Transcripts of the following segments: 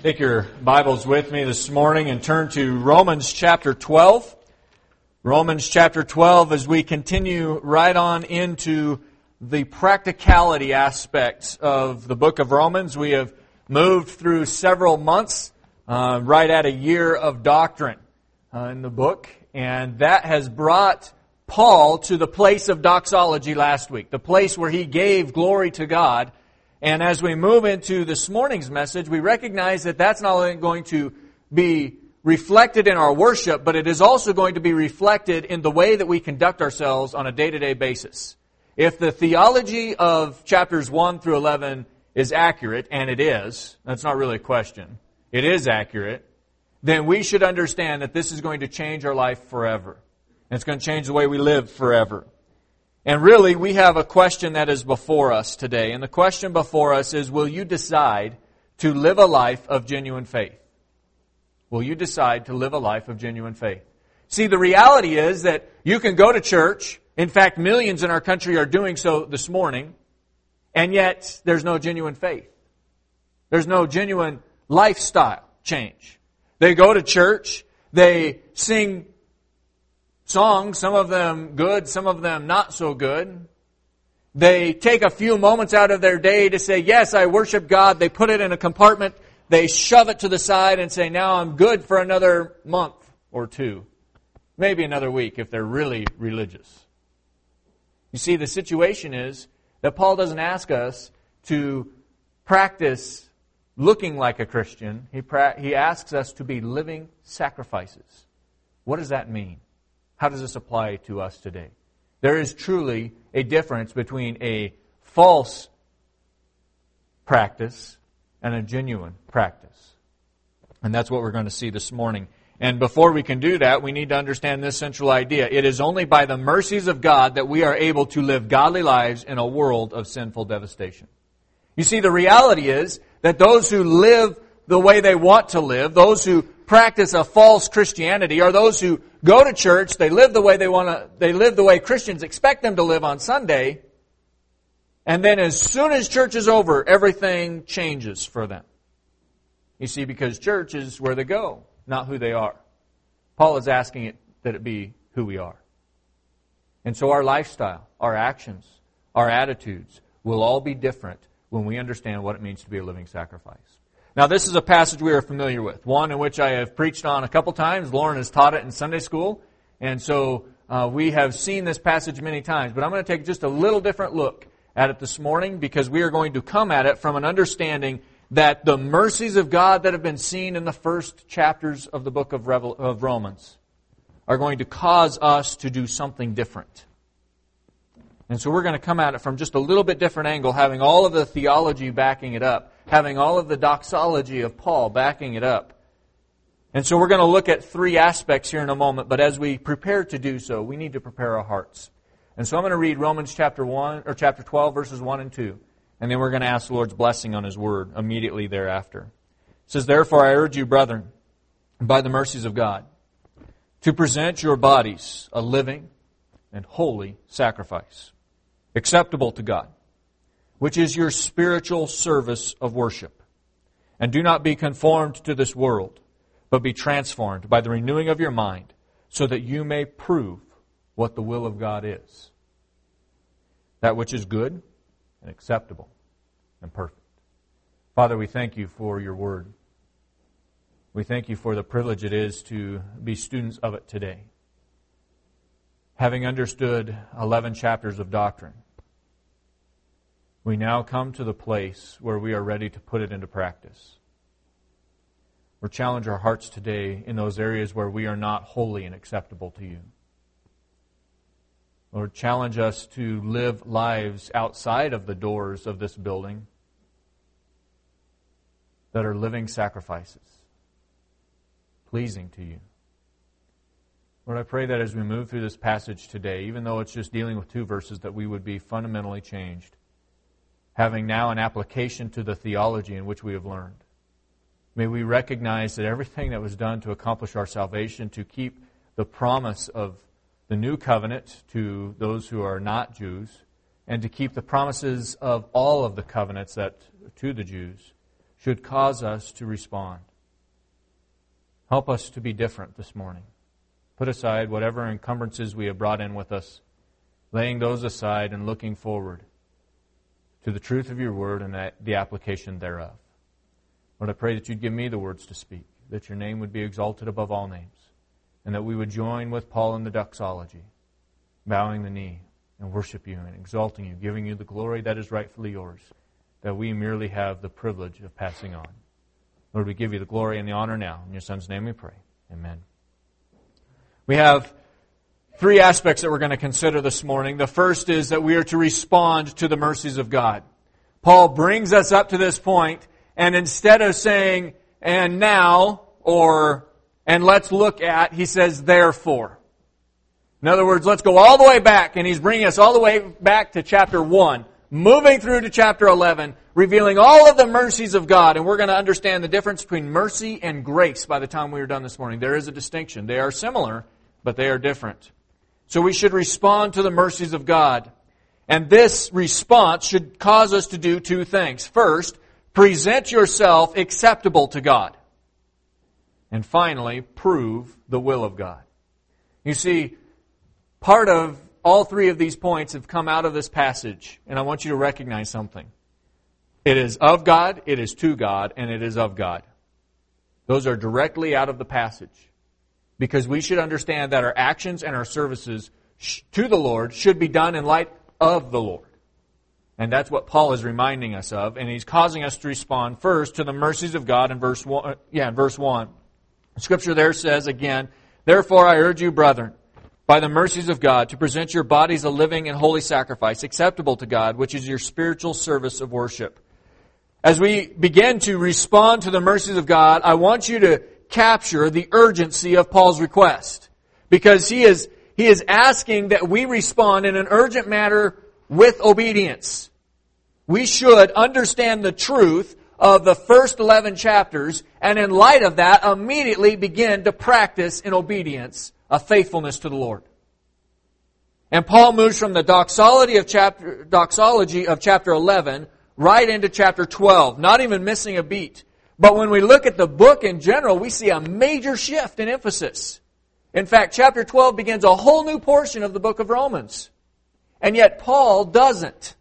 Take your Bibles with me this morning and turn to Romans chapter 12. Romans chapter 12 as we continue right on into the practicality aspects of the book of Romans. We have moved through several months, uh, right at a year of doctrine uh, in the book, and that has brought Paul to the place of doxology last week, the place where he gave glory to God and as we move into this morning's message, we recognize that that's not only going to be reflected in our worship, but it is also going to be reflected in the way that we conduct ourselves on a day to day basis. If the theology of chapters 1 through 11 is accurate, and it is, that's not really a question, it is accurate, then we should understand that this is going to change our life forever. And it's going to change the way we live forever. And really, we have a question that is before us today. And the question before us is Will you decide to live a life of genuine faith? Will you decide to live a life of genuine faith? See, the reality is that you can go to church. In fact, millions in our country are doing so this morning. And yet, there's no genuine faith. There's no genuine lifestyle change. They go to church. They sing songs, some of them good, some of them not so good. They take a few moments out of their day to say, yes, I worship God. They put it in a compartment. They shove it to the side and say, now I'm good for another month or two. Maybe another week if they're really religious. You see, the situation is that Paul doesn't ask us to practice looking like a Christian. He, pra- he asks us to be living sacrifices. What does that mean? How does this apply to us today? There is truly a difference between a false practice and a genuine practice. And that's what we're going to see this morning. And before we can do that, we need to understand this central idea. It is only by the mercies of God that we are able to live godly lives in a world of sinful devastation. You see, the reality is that those who live the way they want to live, those who practice a false Christianity, are those who go to church, they live the way they want to, they live the way Christians expect them to live on Sunday, and then as soon as church is over, everything changes for them. You see, because church is where they go, not who they are. Paul is asking it that it be who we are. And so our lifestyle, our actions, our attitudes will all be different when we understand what it means to be a living sacrifice. Now, this is a passage we are familiar with, one in which I have preached on a couple times. Lauren has taught it in Sunday school, and so uh, we have seen this passage many times. But I'm going to take just a little different look at it this morning because we are going to come at it from an understanding that the mercies of God that have been seen in the first chapters of the book of, Revel- of Romans are going to cause us to do something different. And so we're going to come at it from just a little bit different angle, having all of the theology backing it up having all of the doxology of Paul backing it up. And so we're going to look at three aspects here in a moment, but as we prepare to do so, we need to prepare our hearts. And so I'm going to read Romans chapter 1 or chapter 12 verses 1 and 2, and then we're going to ask the Lord's blessing on his word immediately thereafter. It says, "Therefore I urge you, brethren, by the mercies of God, to present your bodies a living and holy sacrifice, acceptable to God, which is your spiritual service of worship. And do not be conformed to this world, but be transformed by the renewing of your mind, so that you may prove what the will of God is. That which is good and acceptable and perfect. Father, we thank you for your word. We thank you for the privilege it is to be students of it today. Having understood 11 chapters of doctrine, we now come to the place where we are ready to put it into practice. Or challenge our hearts today in those areas where we are not holy and acceptable to you. Lord, challenge us to live lives outside of the doors of this building that are living sacrifices, pleasing to you. Lord, I pray that as we move through this passage today, even though it's just dealing with two verses, that we would be fundamentally changed having now an application to the theology in which we have learned. May we recognize that everything that was done to accomplish our salvation, to keep the promise of the new covenant to those who are not Jews, and to keep the promises of all of the covenants that to the Jews, should cause us to respond. Help us to be different this morning. Put aside whatever encumbrances we have brought in with us, laying those aside and looking forward to the truth of your word and the application thereof. Lord, I pray that you'd give me the words to speak, that your name would be exalted above all names, and that we would join with Paul in the doxology, bowing the knee and worship you and exalting you, giving you the glory that is rightfully yours, that we merely have the privilege of passing on. Lord, we give you the glory and the honor now. In your Son's name we pray. Amen. We have three aspects that we're going to consider this morning. The first is that we are to respond to the mercies of God. Paul brings us up to this point, and instead of saying, and now, or, and let's look at, he says, therefore. In other words, let's go all the way back, and he's bringing us all the way back to chapter 1, moving through to chapter 11, revealing all of the mercies of God, and we're going to understand the difference between mercy and grace by the time we are done this morning. There is a distinction. They are similar, but they are different. So we should respond to the mercies of God. And this response should cause us to do two things. First, present yourself acceptable to God. And finally, prove the will of God. You see, part of all three of these points have come out of this passage, and I want you to recognize something. It is of God, it is to God, and it is of God. Those are directly out of the passage because we should understand that our actions and our services to the Lord should be done in light of the Lord. And that's what Paul is reminding us of, and he's causing us to respond first to the mercies of God in verse one. Uh, yeah, in verse one, Scripture there says again, "Therefore I urge you, brethren, by the mercies of God, to present your bodies a living and holy sacrifice, acceptable to God, which is your spiritual service of worship." As we begin to respond to the mercies of God, I want you to capture the urgency of Paul's request. Because he is, he is asking that we respond in an urgent manner with obedience. We should understand the truth of the first 11 chapters and in light of that immediately begin to practice in obedience a faithfulness to the Lord. And Paul moves from the doxology of chapter, doxology of chapter 11 right into chapter 12, not even missing a beat. But when we look at the book in general, we see a major shift in emphasis. In fact, chapter 12 begins a whole new portion of the book of Romans. And yet Paul doesn't.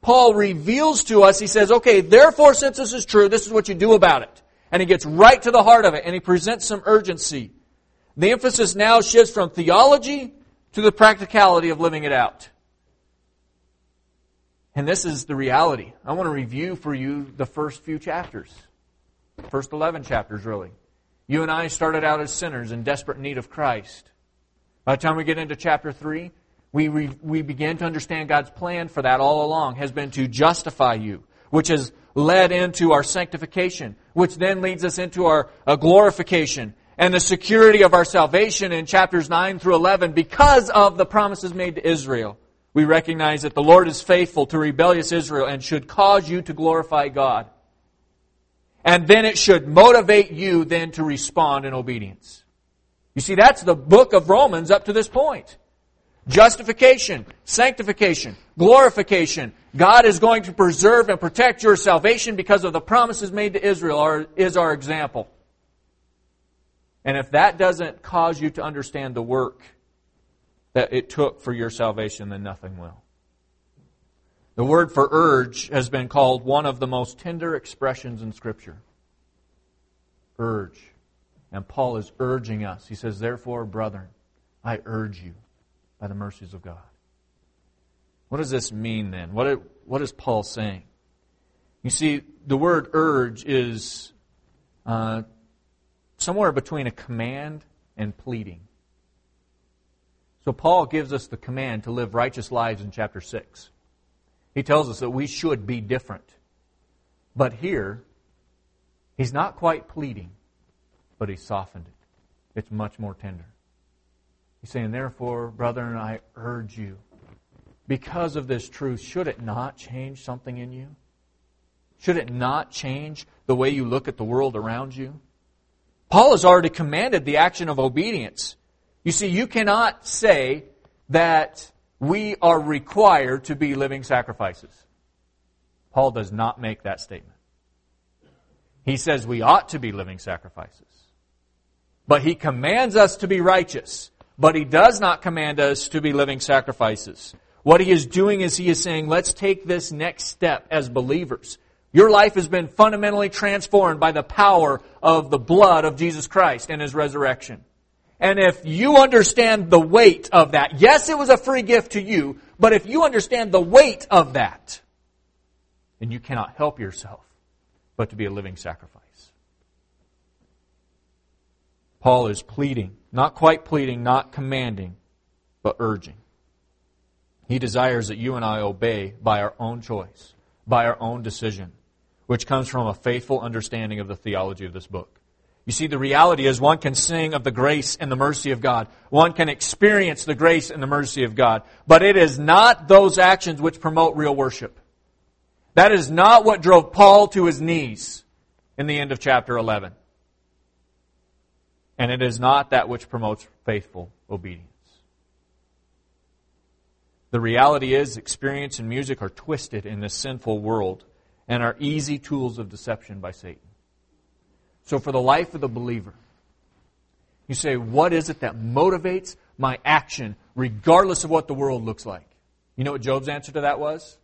Paul reveals to us, he says, okay, therefore since this is true, this is what you do about it. And he gets right to the heart of it and he presents some urgency. The emphasis now shifts from theology to the practicality of living it out. And this is the reality. I want to review for you the first few chapters. First 11 chapters, really. You and I started out as sinners in desperate need of Christ. By the time we get into chapter 3, we, re, we begin to understand God's plan for that all along has been to justify you, which has led into our sanctification, which then leads us into our glorification and the security of our salvation in chapters 9 through 11 because of the promises made to Israel. We recognize that the Lord is faithful to rebellious Israel and should cause you to glorify God. And then it should motivate you then to respond in obedience. You see, that's the book of Romans up to this point. Justification, sanctification, glorification. God is going to preserve and protect your salvation because of the promises made to Israel is our example. And if that doesn't cause you to understand the work that it took for your salvation, then nothing will. The word for urge has been called one of the most tender expressions in Scripture. Urge. And Paul is urging us. He says, Therefore, brethren, I urge you by the mercies of God. What does this mean then? What, what is Paul saying? You see, the word urge is uh, somewhere between a command and pleading. So Paul gives us the command to live righteous lives in chapter 6. He tells us that we should be different. But here, he's not quite pleading, but he's softened it. It's much more tender. He's saying, Therefore, brethren, I urge you, because of this truth, should it not change something in you? Should it not change the way you look at the world around you? Paul has already commanded the action of obedience. You see, you cannot say that we are required to be living sacrifices. Paul does not make that statement. He says we ought to be living sacrifices. But he commands us to be righteous. But he does not command us to be living sacrifices. What he is doing is he is saying, let's take this next step as believers. Your life has been fundamentally transformed by the power of the blood of Jesus Christ and his resurrection. And if you understand the weight of that, yes, it was a free gift to you, but if you understand the weight of that, then you cannot help yourself but to be a living sacrifice. Paul is pleading, not quite pleading, not commanding, but urging. He desires that you and I obey by our own choice, by our own decision, which comes from a faithful understanding of the theology of this book. You see, the reality is one can sing of the grace and the mercy of God. One can experience the grace and the mercy of God. But it is not those actions which promote real worship. That is not what drove Paul to his knees in the end of chapter 11. And it is not that which promotes faithful obedience. The reality is, experience and music are twisted in this sinful world and are easy tools of deception by Satan. So, for the life of the believer, you say, what is it that motivates my action regardless of what the world looks like? You know what Job's answer to that was?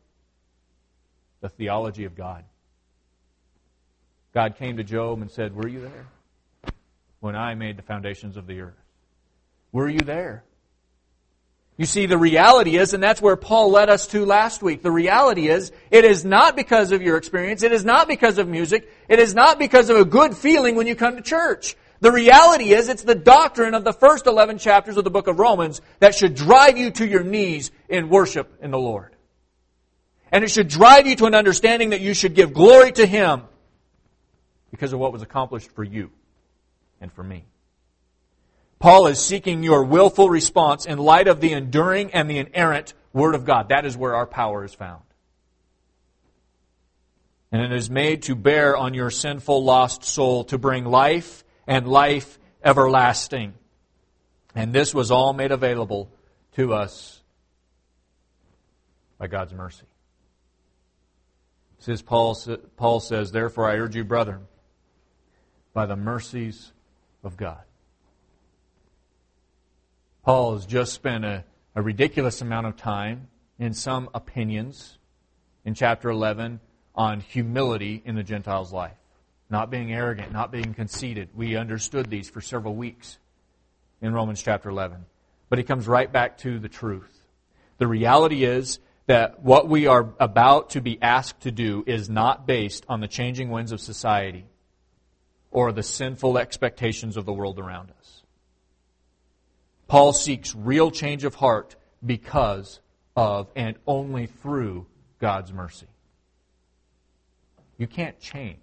The theology of God. God came to Job and said, Were you there when I made the foundations of the earth? Were you there? You see, the reality is, and that's where Paul led us to last week, the reality is, it is not because of your experience, it is not because of music, it is not because of a good feeling when you come to church. The reality is, it's the doctrine of the first 11 chapters of the book of Romans that should drive you to your knees in worship in the Lord. And it should drive you to an understanding that you should give glory to Him because of what was accomplished for you and for me. Paul is seeking your willful response in light of the enduring and the inerrant Word of God. That is where our power is found. And it is made to bear on your sinful, lost soul to bring life and life everlasting. And this was all made available to us by God's mercy. Says Paul, Paul says, Therefore I urge you, brethren, by the mercies of God. Paul has just spent a, a ridiculous amount of time, in some opinions, in chapter 11 on humility in the Gentile's life. Not being arrogant, not being conceited. We understood these for several weeks in Romans chapter 11. But he comes right back to the truth. The reality is that what we are about to be asked to do is not based on the changing winds of society or the sinful expectations of the world around us. Paul seeks real change of heart because of and only through God's mercy. You can't change.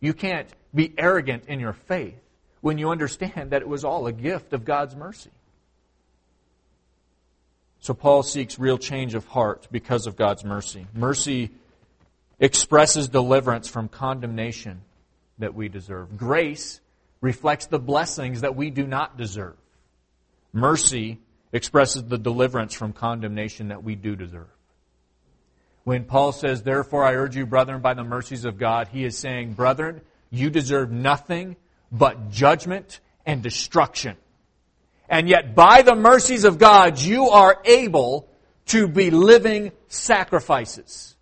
You can't be arrogant in your faith when you understand that it was all a gift of God's mercy. So Paul seeks real change of heart because of God's mercy. Mercy expresses deliverance from condemnation that we deserve. Grace reflects the blessings that we do not deserve. Mercy expresses the deliverance from condemnation that we do deserve. When Paul says, Therefore I urge you, brethren, by the mercies of God, he is saying, Brethren, you deserve nothing but judgment and destruction. And yet, by the mercies of God, you are able to be living sacrifices.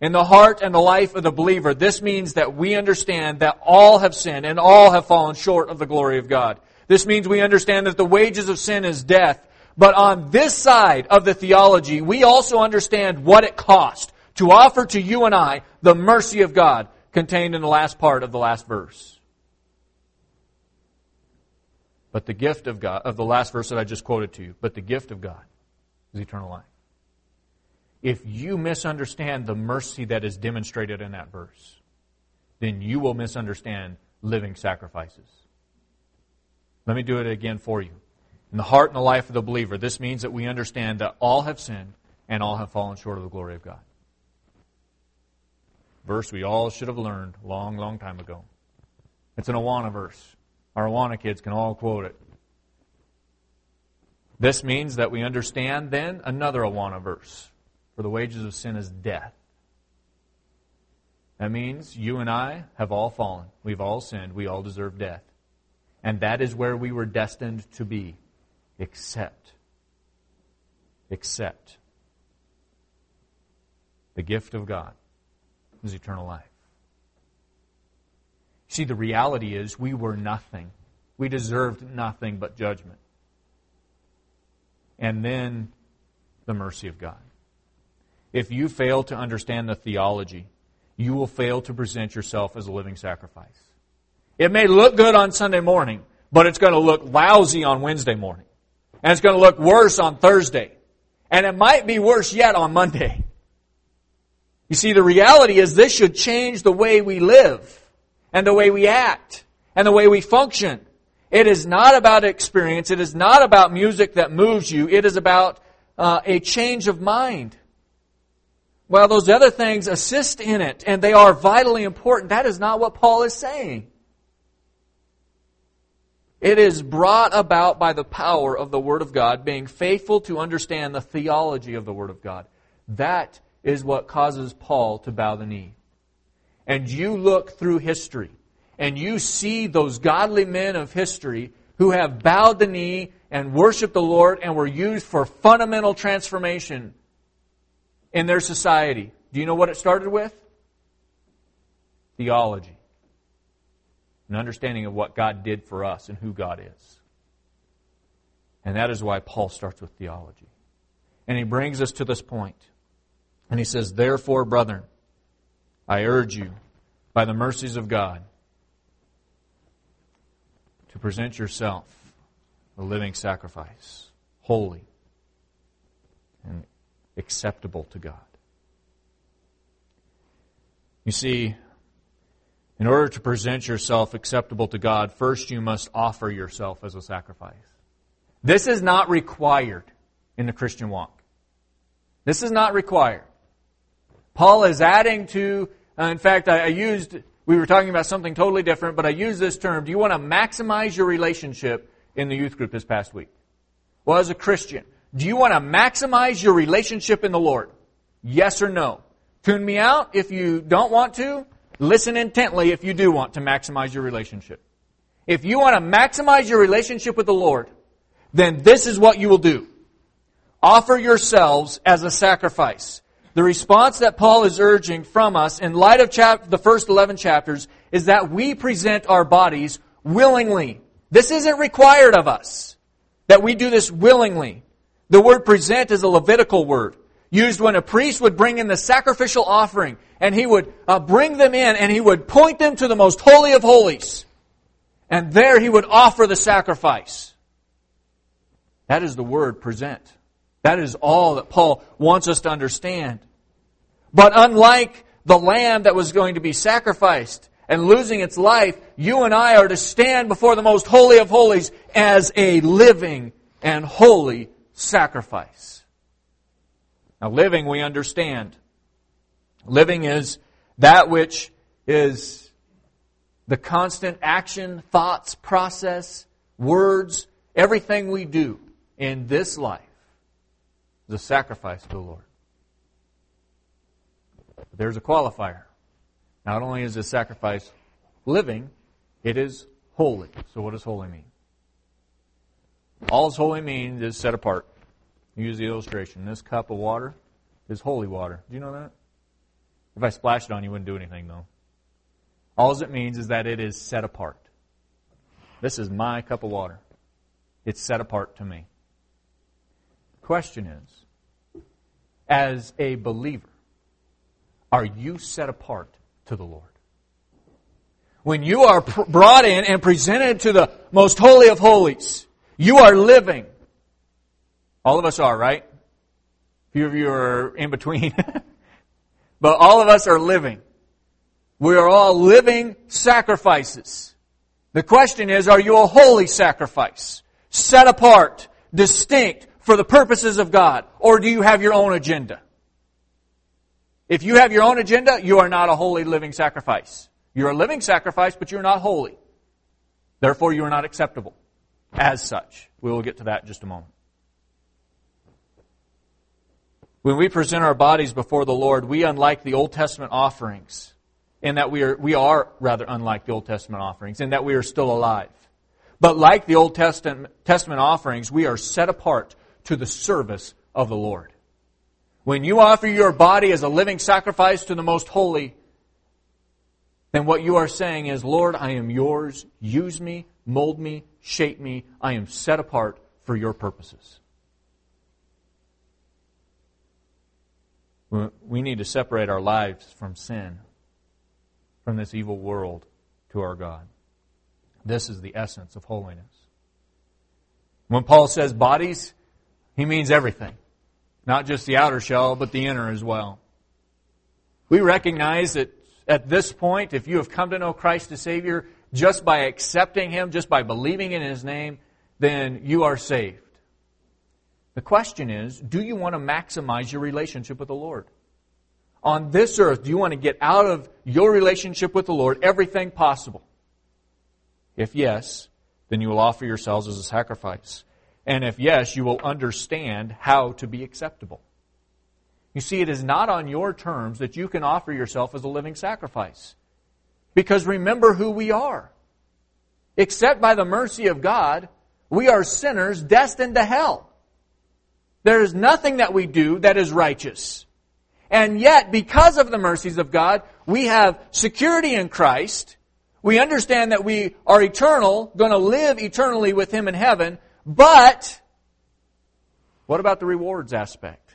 In the heart and the life of the believer, this means that we understand that all have sinned and all have fallen short of the glory of God. This means we understand that the wages of sin is death. But on this side of the theology, we also understand what it cost to offer to you and I the mercy of God contained in the last part of the last verse. But the gift of God, of the last verse that I just quoted to you, but the gift of God is eternal life. If you misunderstand the mercy that is demonstrated in that verse, then you will misunderstand living sacrifices. Let me do it again for you. In the heart and the life of the believer, this means that we understand that all have sinned and all have fallen short of the glory of God. Verse we all should have learned long, long time ago. It's an Awana verse. Our Awana kids can all quote it. This means that we understand then another Awana verse. For the wages of sin is death. That means you and I have all fallen. We've all sinned. We all deserve death. And that is where we were destined to be. Except. Except. The gift of God is eternal life. See, the reality is we were nothing. We deserved nothing but judgment. And then the mercy of God. If you fail to understand the theology, you will fail to present yourself as a living sacrifice. It may look good on Sunday morning, but it's going to look lousy on Wednesday morning. And it's going to look worse on Thursday. And it might be worse yet on Monday. You see, the reality is this should change the way we live and the way we act and the way we function. It is not about experience. It is not about music that moves you. It is about uh, a change of mind. Well, those other things assist in it, and they are vitally important. That is not what Paul is saying. It is brought about by the power of the Word of God, being faithful to understand the theology of the Word of God. That is what causes Paul to bow the knee. And you look through history, and you see those godly men of history who have bowed the knee and worshiped the Lord and were used for fundamental transformation in their society. Do you know what it started with? Theology. An understanding of what God did for us and who God is. And that is why Paul starts with theology. And he brings us to this point. And he says, Therefore, brethren, I urge you, by the mercies of God, to present yourself a living sacrifice, holy and acceptable to God. You see, in order to present yourself acceptable to God, first you must offer yourself as a sacrifice. This is not required in the Christian walk. This is not required. Paul is adding to, uh, in fact, I, I used, we were talking about something totally different, but I used this term. Do you want to maximize your relationship in the youth group this past week? Well, as a Christian, do you want to maximize your relationship in the Lord? Yes or no? Tune me out if you don't want to. Listen intently if you do want to maximize your relationship. If you want to maximize your relationship with the Lord, then this is what you will do. Offer yourselves as a sacrifice. The response that Paul is urging from us in light of chap- the first 11 chapters is that we present our bodies willingly. This isn't required of us. That we do this willingly. The word present is a Levitical word used when a priest would bring in the sacrificial offering and he would uh, bring them in and he would point them to the most holy of holies. And there he would offer the sacrifice. That is the word present. That is all that Paul wants us to understand. But unlike the lamb that was going to be sacrificed and losing its life, you and I are to stand before the most holy of holies as a living and holy sacrifice. Now, living, we understand. Living is that which is the constant action, thoughts, process, words, everything we do in this life is a sacrifice to the Lord. But there's a qualifier. Not only is a sacrifice living, it is holy. So, what does holy mean? All holy means is set apart. Use the illustration. This cup of water is holy water. Do you know that? If I splashed it on you, wouldn't do anything though. All it means is that it is set apart. This is my cup of water. It's set apart to me. The question is, as a believer, are you set apart to the Lord? When you are pr- brought in and presented to the most holy of holies, you are living. All of us are, right? A few of you are in between. but all of us are living. We are all living sacrifices. The question is, are you a holy sacrifice? Set apart, distinct for the purposes of God? Or do you have your own agenda? If you have your own agenda, you are not a holy living sacrifice. You're a living sacrifice, but you're not holy. Therefore, you are not acceptable as such. We will get to that in just a moment. When we present our bodies before the Lord, we, unlike the Old Testament offerings, in that we are, we are rather unlike the Old Testament offerings, in that we are still alive. But like the Old Testament, Testament offerings, we are set apart to the service of the Lord. When you offer your body as a living sacrifice to the most holy, then what you are saying is, Lord, I am yours. Use me, mold me, shape me. I am set apart for your purposes. We need to separate our lives from sin, from this evil world, to our God. This is the essence of holiness. When Paul says bodies, he means everything. Not just the outer shell, but the inner as well. We recognize that at this point, if you have come to know Christ as Savior, just by accepting Him, just by believing in His name, then you are saved. The question is, do you want to maximize your relationship with the Lord? On this earth, do you want to get out of your relationship with the Lord everything possible? If yes, then you will offer yourselves as a sacrifice. And if yes, you will understand how to be acceptable. You see, it is not on your terms that you can offer yourself as a living sacrifice. Because remember who we are. Except by the mercy of God, we are sinners destined to hell. There is nothing that we do that is righteous. And yet, because of the mercies of God, we have security in Christ. We understand that we are eternal, going to live eternally with Him in heaven, but what about the rewards aspect?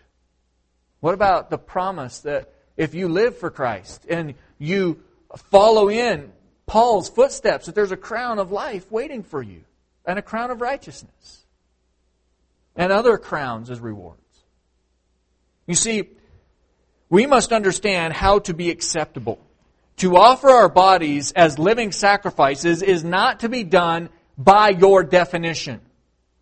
What about the promise that if you live for Christ and you follow in Paul's footsteps, that there's a crown of life waiting for you and a crown of righteousness and other crowns as rewards? You see, we must understand how to be acceptable. To offer our bodies as living sacrifices is not to be done by your definition.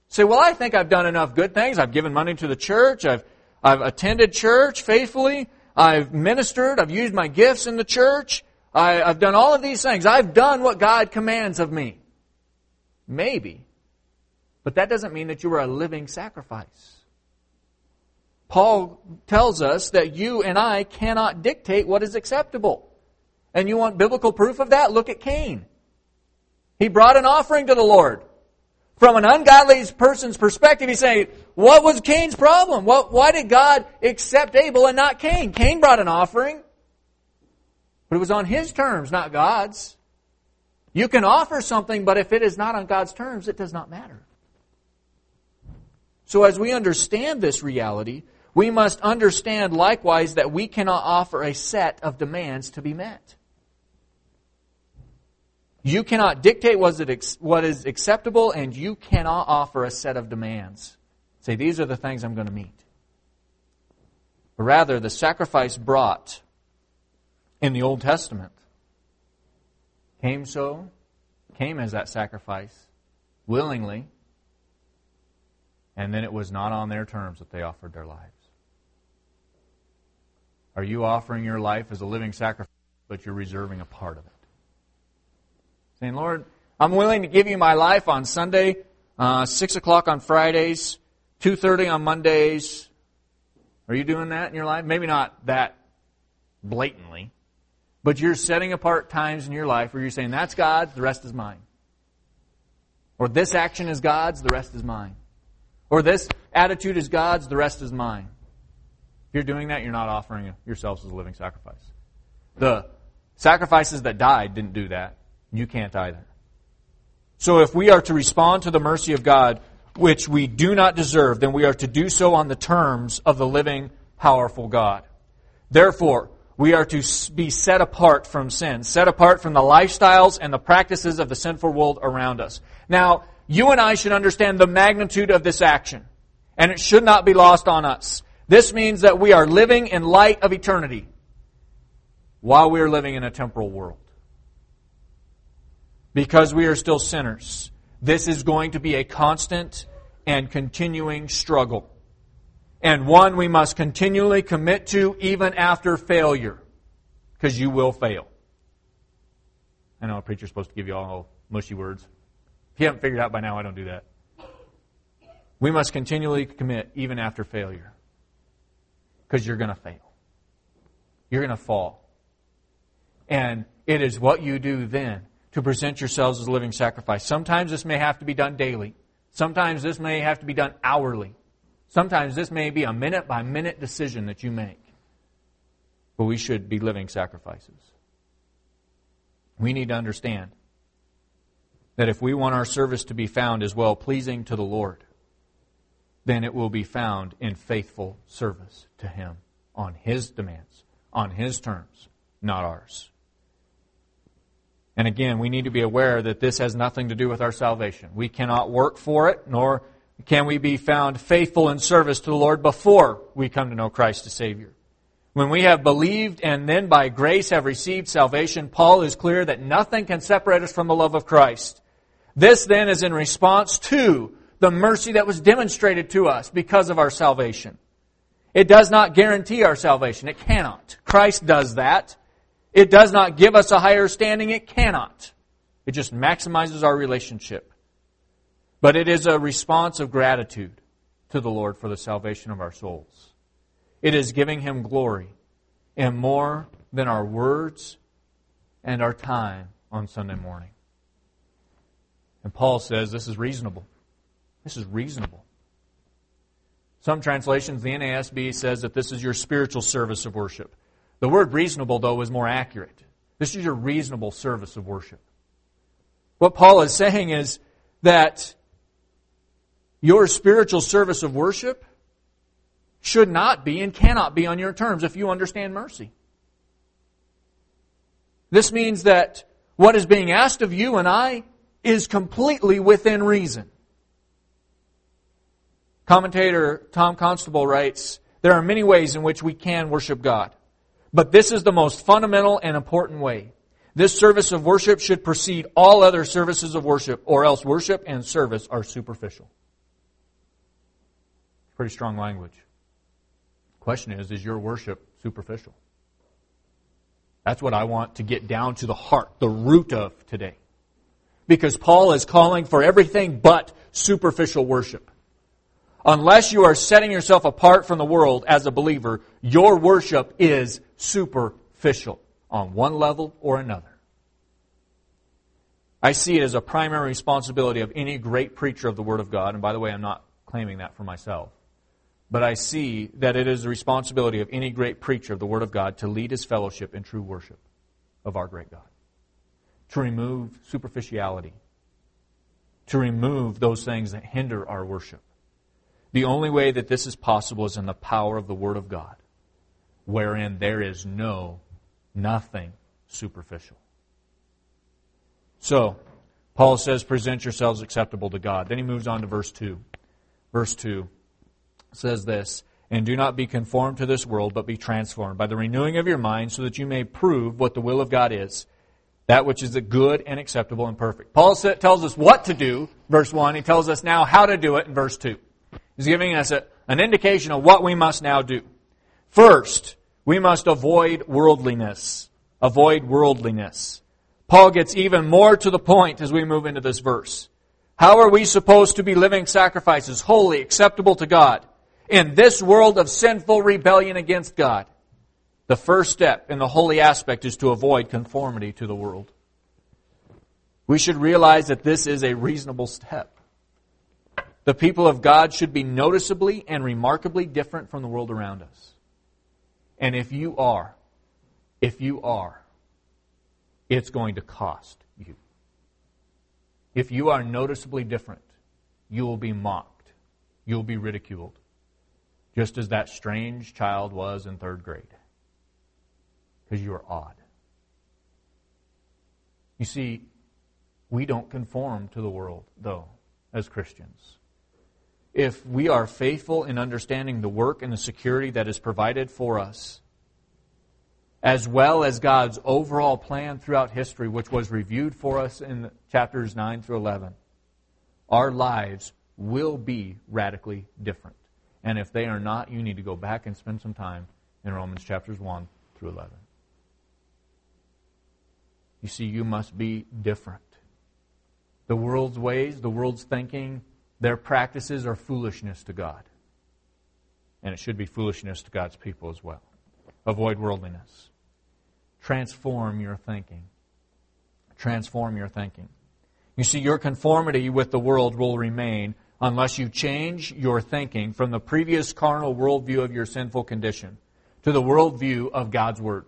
Say, well, I think I've done enough good things. I've given money to the church. I've, I've attended church faithfully. I've ministered. I've used my gifts in the church. I, I've done all of these things. I've done what God commands of me. Maybe. But that doesn't mean that you are a living sacrifice. Paul tells us that you and I cannot dictate what is acceptable. And you want biblical proof of that? Look at Cain. He brought an offering to the Lord. From an ungodly person's perspective, he's saying, what was Cain's problem? What, why did God accept Abel and not Cain? Cain brought an offering, but it was on his terms, not God's. You can offer something, but if it is not on God's terms, it does not matter. So as we understand this reality, we must understand likewise that we cannot offer a set of demands to be met. You cannot dictate what is acceptable, and you cannot offer a set of demands. Say, these are the things I'm going to meet. But rather, the sacrifice brought in the Old Testament came so, came as that sacrifice, willingly, and then it was not on their terms that they offered their lives. Are you offering your life as a living sacrifice, but you're reserving a part of it? saying, Lord, I'm willing to give you my life on Sunday, uh, 6 o'clock on Fridays, 2.30 on Mondays. Are you doing that in your life? Maybe not that blatantly, but you're setting apart times in your life where you're saying, that's God's, the rest is mine. Or this action is God's, the rest is mine. Or this attitude is God's, the rest is mine. If you're doing that, you're not offering yourselves as a living sacrifice. The sacrifices that died didn't do that. You can't either. So if we are to respond to the mercy of God, which we do not deserve, then we are to do so on the terms of the living, powerful God. Therefore, we are to be set apart from sin, set apart from the lifestyles and the practices of the sinful world around us. Now, you and I should understand the magnitude of this action, and it should not be lost on us. This means that we are living in light of eternity while we are living in a temporal world because we are still sinners. This is going to be a constant and continuing struggle. And one we must continually commit to even after failure, because you will fail. I know a preacher's supposed to give you all mushy words. If you haven't figured out by now, I don't do that. We must continually commit even after failure, because you're going to fail. You're going to fall. And it is what you do then to present yourselves as a living sacrifice. Sometimes this may have to be done daily. Sometimes this may have to be done hourly. Sometimes this may be a minute by minute decision that you make. But we should be living sacrifices. We need to understand that if we want our service to be found as well pleasing to the Lord, then it will be found in faithful service to Him on His demands, on His terms, not ours. And again, we need to be aware that this has nothing to do with our salvation. We cannot work for it, nor can we be found faithful in service to the Lord before we come to know Christ as Savior. When we have believed and then by grace have received salvation, Paul is clear that nothing can separate us from the love of Christ. This then is in response to the mercy that was demonstrated to us because of our salvation. It does not guarantee our salvation. It cannot. Christ does that. It does not give us a higher standing. It cannot. It just maximizes our relationship. But it is a response of gratitude to the Lord for the salvation of our souls. It is giving Him glory and more than our words and our time on Sunday morning. And Paul says this is reasonable. This is reasonable. Some translations, the NASB says that this is your spiritual service of worship. The word reasonable, though, is more accurate. This is your reasonable service of worship. What Paul is saying is that your spiritual service of worship should not be and cannot be on your terms if you understand mercy. This means that what is being asked of you and I is completely within reason. Commentator Tom Constable writes, There are many ways in which we can worship God. But this is the most fundamental and important way. This service of worship should precede all other services of worship, or else worship and service are superficial. Pretty strong language. Question is, is your worship superficial? That's what I want to get down to the heart, the root of today. Because Paul is calling for everything but superficial worship. Unless you are setting yourself apart from the world as a believer, your worship is superficial on one level or another. I see it as a primary responsibility of any great preacher of the Word of God, and by the way, I'm not claiming that for myself, but I see that it is the responsibility of any great preacher of the Word of God to lead his fellowship in true worship of our great God, to remove superficiality, to remove those things that hinder our worship. The only way that this is possible is in the power of the Word of God, wherein there is no, nothing superficial. So, Paul says, present yourselves acceptable to God. Then he moves on to verse 2. Verse 2 says this, and do not be conformed to this world, but be transformed by the renewing of your mind, so that you may prove what the will of God is, that which is the good and acceptable and perfect. Paul tells us what to do, verse 1. He tells us now how to do it in verse 2. He's giving us a, an indication of what we must now do. First, we must avoid worldliness. Avoid worldliness. Paul gets even more to the point as we move into this verse. How are we supposed to be living sacrifices, holy, acceptable to God, in this world of sinful rebellion against God? The first step in the holy aspect is to avoid conformity to the world. We should realize that this is a reasonable step. The people of God should be noticeably and remarkably different from the world around us. And if you are, if you are, it's going to cost you. If you are noticeably different, you will be mocked. You will be ridiculed. Just as that strange child was in third grade. Because you are odd. You see, we don't conform to the world, though, as Christians if we are faithful in understanding the work and the security that is provided for us, as well as God's overall plan throughout history, which was reviewed for us in chapters 9 through 11, our lives will be radically different. And if they are not, you need to go back and spend some time in Romans chapters 1 through 11. You see, you must be different. The world's ways, the world's thinking, their practices are foolishness to God. And it should be foolishness to God's people as well. Avoid worldliness. transform your thinking. Transform your thinking. You see, your conformity with the world will remain unless you change your thinking from the previous carnal worldview of your sinful condition to the worldview of God's Word.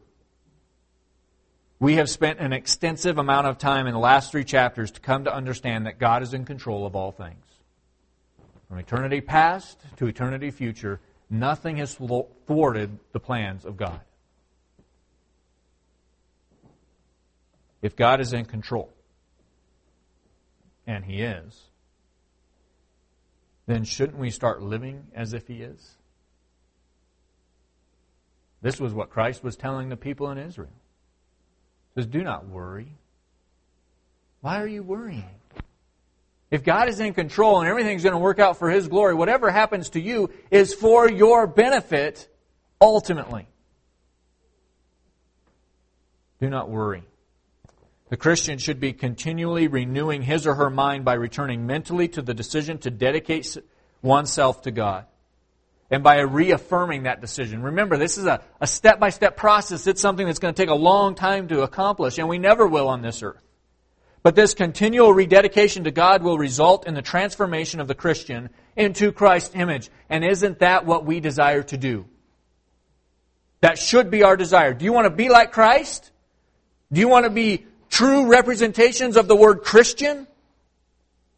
We have spent an extensive amount of time in the last three chapters to come to understand that God is in control of all things. From eternity past to eternity future, nothing has thwarted the plans of God. If God is in control, and He is, then shouldn't we start living as if He is? This was what Christ was telling the people in Israel. Says, Do not worry. Why are you worrying? If God is in control and everything's going to work out for His glory, whatever happens to you is for your benefit ultimately. Do not worry. The Christian should be continually renewing his or her mind by returning mentally to the decision to dedicate oneself to God and by reaffirming that decision. Remember, this is a, a step-by-step process. It's something that's going to take a long time to accomplish, and we never will on this earth. But this continual rededication to God will result in the transformation of the Christian into Christ's image. And isn't that what we desire to do? That should be our desire. Do you want to be like Christ? Do you want to be true representations of the word Christian?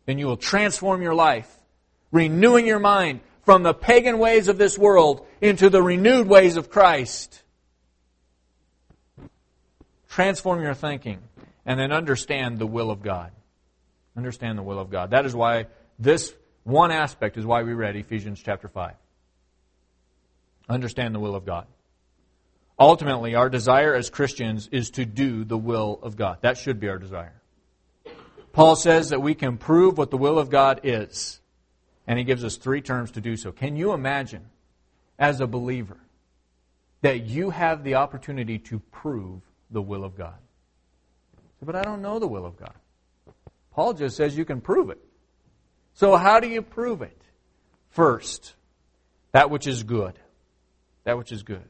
Then you will transform your life, renewing your mind, from the pagan ways of this world into the renewed ways of Christ. Transform your thinking and then understand the will of God. Understand the will of God. That is why this one aspect is why we read Ephesians chapter 5. Understand the will of God. Ultimately, our desire as Christians is to do the will of God. That should be our desire. Paul says that we can prove what the will of God is and he gives us three terms to do so. Can you imagine, as a believer, that you have the opportunity to prove the will of God? But I don't know the will of God. Paul just says you can prove it. So, how do you prove it? First, that which is good. That which is good.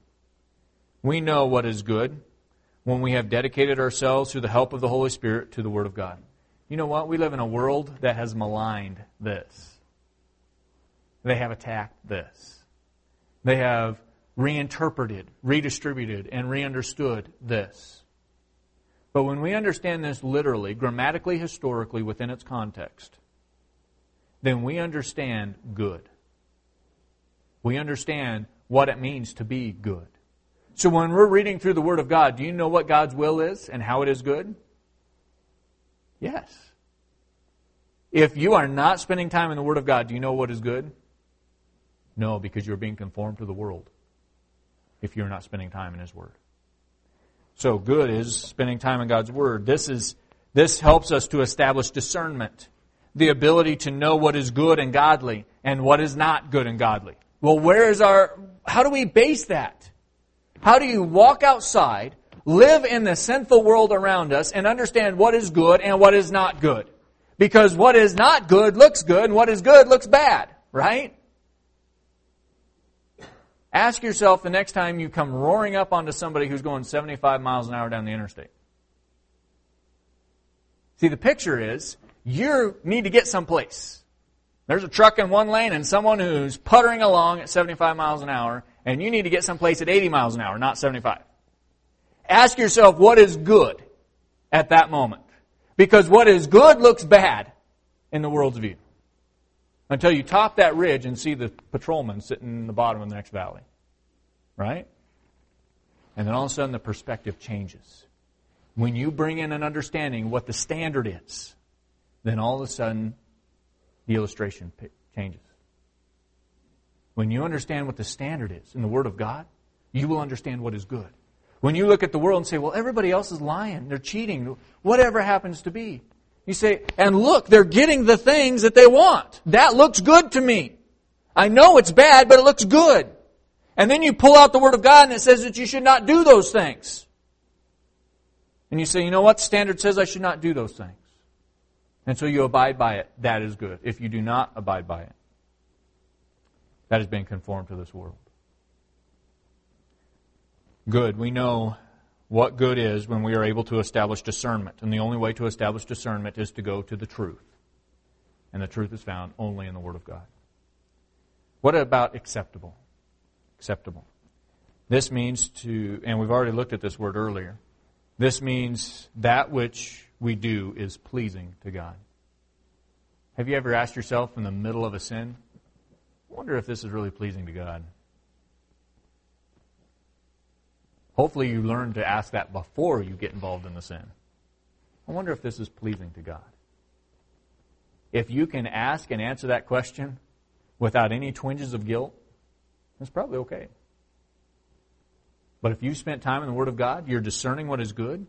We know what is good when we have dedicated ourselves through the help of the Holy Spirit to the Word of God. You know what? We live in a world that has maligned this. They have attacked this. They have reinterpreted, redistributed, and reunderstood this. But when we understand this literally, grammatically, historically, within its context, then we understand good. We understand what it means to be good. So when we're reading through the Word of God, do you know what God's will is and how it is good? Yes. If you are not spending time in the Word of God, do you know what is good? No, because you're being conformed to the world if you're not spending time in His Word. So good is spending time in God's Word. This is this helps us to establish discernment, the ability to know what is good and godly and what is not good and godly. Well, where is our how do we base that? How do you walk outside, live in the sinful world around us, and understand what is good and what is not good? Because what is not good looks good, and what is good looks bad, right? Ask yourself the next time you come roaring up onto somebody who's going 75 miles an hour down the interstate. See, the picture is you need to get someplace. There's a truck in one lane and someone who's puttering along at 75 miles an hour, and you need to get someplace at 80 miles an hour, not 75. Ask yourself what is good at that moment. Because what is good looks bad in the world's view until you top that ridge and see the patrolman sitting in the bottom of the next valley. Right? And then all of a sudden the perspective changes. When you bring in an understanding what the standard is, then all of a sudden the illustration changes. When you understand what the standard is in the Word of God, you will understand what is good. When you look at the world and say, well, everybody else is lying, they're cheating, whatever happens to be, you say, and look, they're getting the things that they want. That looks good to me. I know it's bad, but it looks good. And then you pull out the Word of God and it says that you should not do those things. And you say, you know what? Standard says I should not do those things. And so you abide by it. That is good. If you do not abide by it, that has been conformed to this world. Good. We know what good is when we are able to establish discernment. And the only way to establish discernment is to go to the truth. And the truth is found only in the Word of God. What about acceptable? Acceptable. This means to, and we've already looked at this word earlier, this means that which we do is pleasing to God. Have you ever asked yourself in the middle of a sin, I wonder if this is really pleasing to God? Hopefully, you learn to ask that before you get involved in the sin. I wonder if this is pleasing to God. If you can ask and answer that question without any twinges of guilt, it's probably okay. But if you spent time in the Word of God, you're discerning what is good,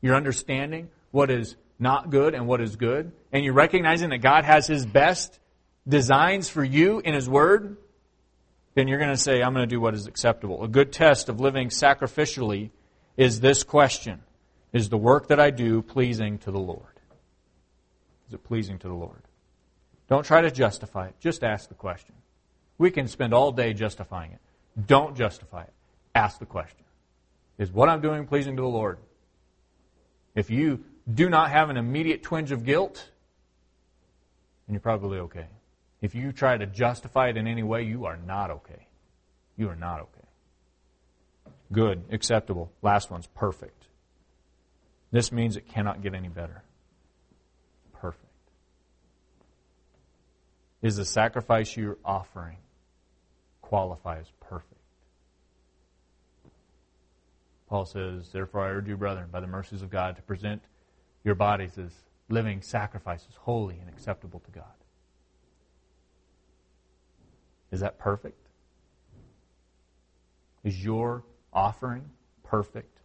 you're understanding what is not good and what is good, and you're recognizing that God has His best designs for you in His Word, then you're going to say, I'm going to do what is acceptable. A good test of living sacrificially is this question Is the work that I do pleasing to the Lord? Is it pleasing to the Lord? Don't try to justify it. Just ask the question. We can spend all day justifying it. Don't justify it. Ask the question. Is what I'm doing pleasing to the Lord? If you do not have an immediate twinge of guilt, then you're probably okay. If you try to justify it in any way, you are not okay. You are not okay. Good, acceptable. Last one's perfect. This means it cannot get any better. Perfect. Is the sacrifice you're offering qualify as perfect? Paul says, Therefore I urge you, brethren, by the mercies of God, to present your bodies as living sacrifices, holy and acceptable to God. Is that perfect? Is your offering perfect?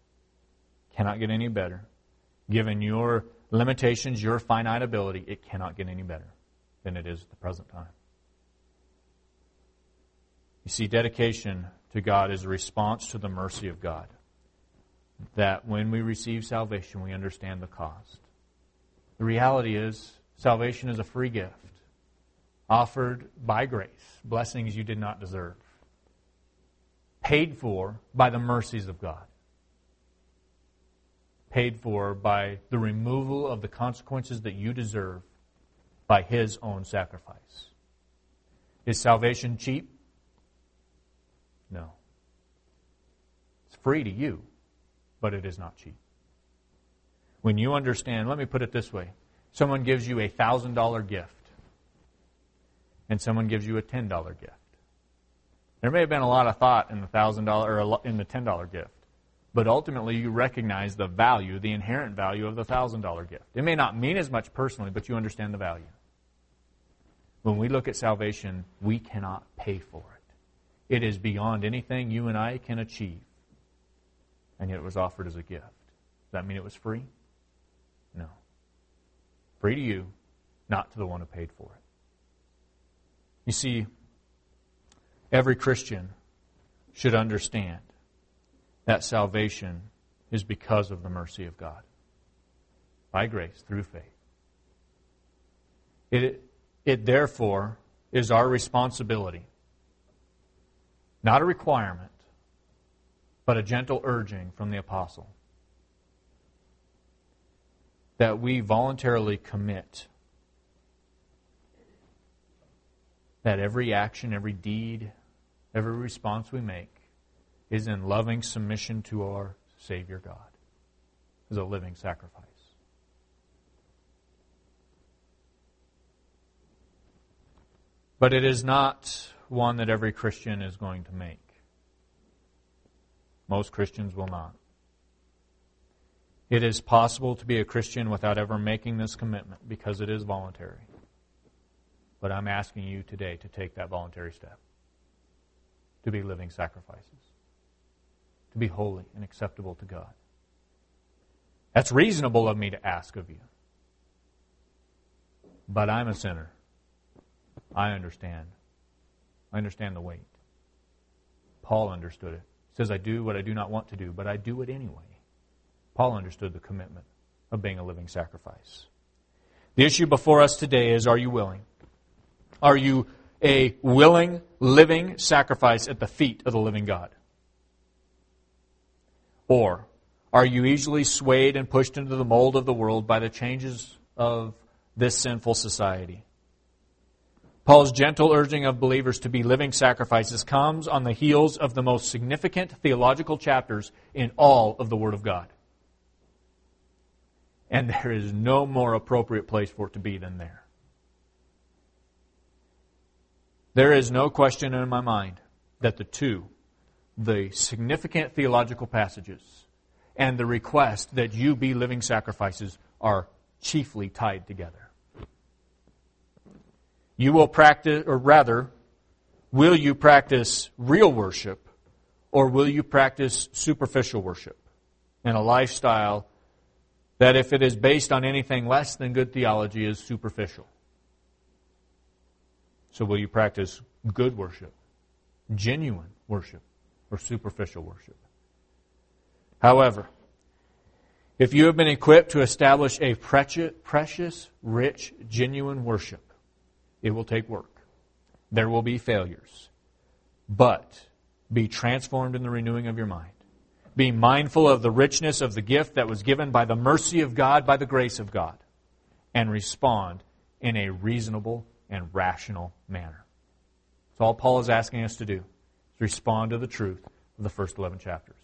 Cannot get any better. Given your limitations, your finite ability, it cannot get any better than it is at the present time. You see, dedication to God is a response to the mercy of God. That when we receive salvation, we understand the cost. The reality is, salvation is a free gift offered by grace, blessings you did not deserve, paid for by the mercies of God, paid for by the removal of the consequences that you deserve by His own sacrifice. Is salvation cheap? No. It's free to you, but it is not cheap. When you understand, let me put it this way someone gives you a $1,000 gift and someone gives you a $10 gift. There may have been a lot of thought in the $1,000 or in the $10 gift, but ultimately you recognize the value, the inherent value of the $1,000 gift. It may not mean as much personally, but you understand the value. When we look at salvation, we cannot pay for it. It is beyond anything you and I can achieve. And yet it was offered as a gift. Does that mean it was free? No. Free to you, not to the one who paid for it. You see, every Christian should understand that salvation is because of the mercy of God, by grace, through faith. It, it therefore is our responsibility, not a requirement, but a gentle urging from the apostle, that we voluntarily commit that every action, every deed, every response we make is in loving submission to our Savior God as a living sacrifice. But it is not one that every Christian is going to make. Most Christians will not. It is possible to be a Christian without ever making this commitment because it is voluntary. But I'm asking you today to take that voluntary step to be living sacrifices, to be holy and acceptable to God. That's reasonable of me to ask of you. But I'm a sinner. I understand. I understand the weight. Paul understood it. He says, I do what I do not want to do, but I do it anyway. Paul understood the commitment of being a living sacrifice. The issue before us today is are you willing? Are you a willing, living sacrifice at the feet of the living God? Or Are you easily swayed and pushed into the mold of the world by the changes of this sinful society? Paul's gentle urging of believers to be living sacrifices comes on the heels of the most significant theological chapters in all of the Word of God. And there is no more appropriate place for it to be than there. There is no question in my mind that the two, the significant theological passages and the request that you be living sacrifices, are chiefly tied together. You will practice, or rather, will you practice real worship or will you practice superficial worship in a lifestyle that, if it is based on anything less than good theology, is superficial? So, will you practice good worship, genuine worship, or superficial worship? However, if you have been equipped to establish a precious, rich, genuine worship, it will take work. There will be failures. But be transformed in the renewing of your mind. Be mindful of the richness of the gift that was given by the mercy of God, by the grace of God, and respond in a reasonable and rational manner. That's all Paul is asking us to do, is respond to the truth of the first 11 chapters.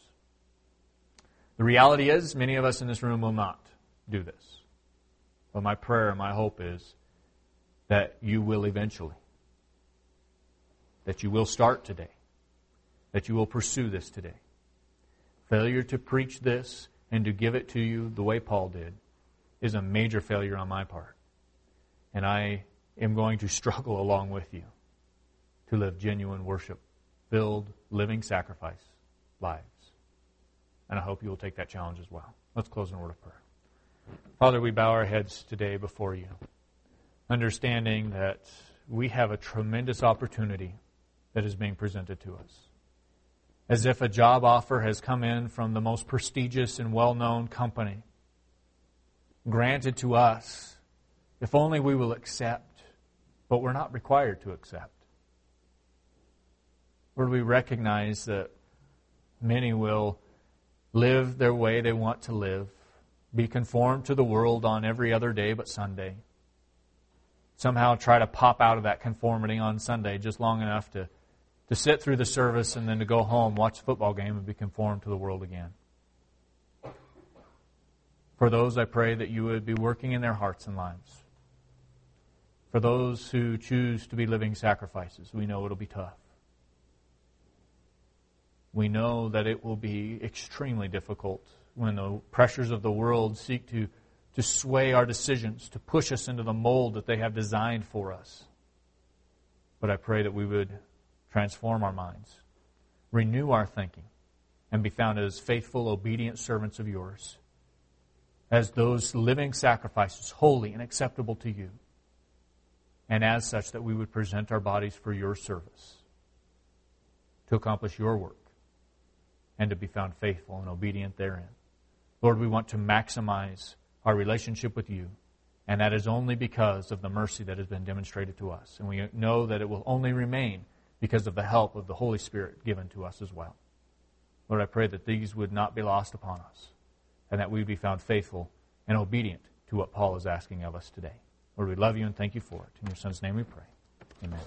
The reality is, many of us in this room will not do this. But my prayer and my hope is that you will eventually. That you will start today. That you will pursue this today. Failure to preach this and to give it to you the way Paul did is a major failure on my part. And I am going to struggle along with you to live genuine worship, build living sacrifice lives. And I hope you will take that challenge as well. Let's close in a word of prayer. Father, we bow our heads today before you understanding that we have a tremendous opportunity that is being presented to us. As if a job offer has come in from the most prestigious and well known company, granted to us, if only we will accept, but we're not required to accept. Where we recognize that many will live their way they want to live, be conformed to the world on every other day but Sunday somehow try to pop out of that conformity on Sunday just long enough to, to sit through the service and then to go home, watch the football game, and be conformed to the world again. For those, I pray that you would be working in their hearts and lives. For those who choose to be living sacrifices, we know it'll be tough. We know that it will be extremely difficult when the pressures of the world seek to to sway our decisions, to push us into the mold that they have designed for us. But I pray that we would transform our minds, renew our thinking, and be found as faithful, obedient servants of yours, as those living sacrifices, holy and acceptable to you, and as such that we would present our bodies for your service, to accomplish your work, and to be found faithful and obedient therein. Lord, we want to maximize our relationship with you. And that is only because of the mercy that has been demonstrated to us. And we know that it will only remain because of the help of the Holy Spirit given to us as well. Lord, I pray that these would not be lost upon us and that we would be found faithful and obedient to what Paul is asking of us today. Lord, we love you and thank you for it. In your Son's name we pray. Amen.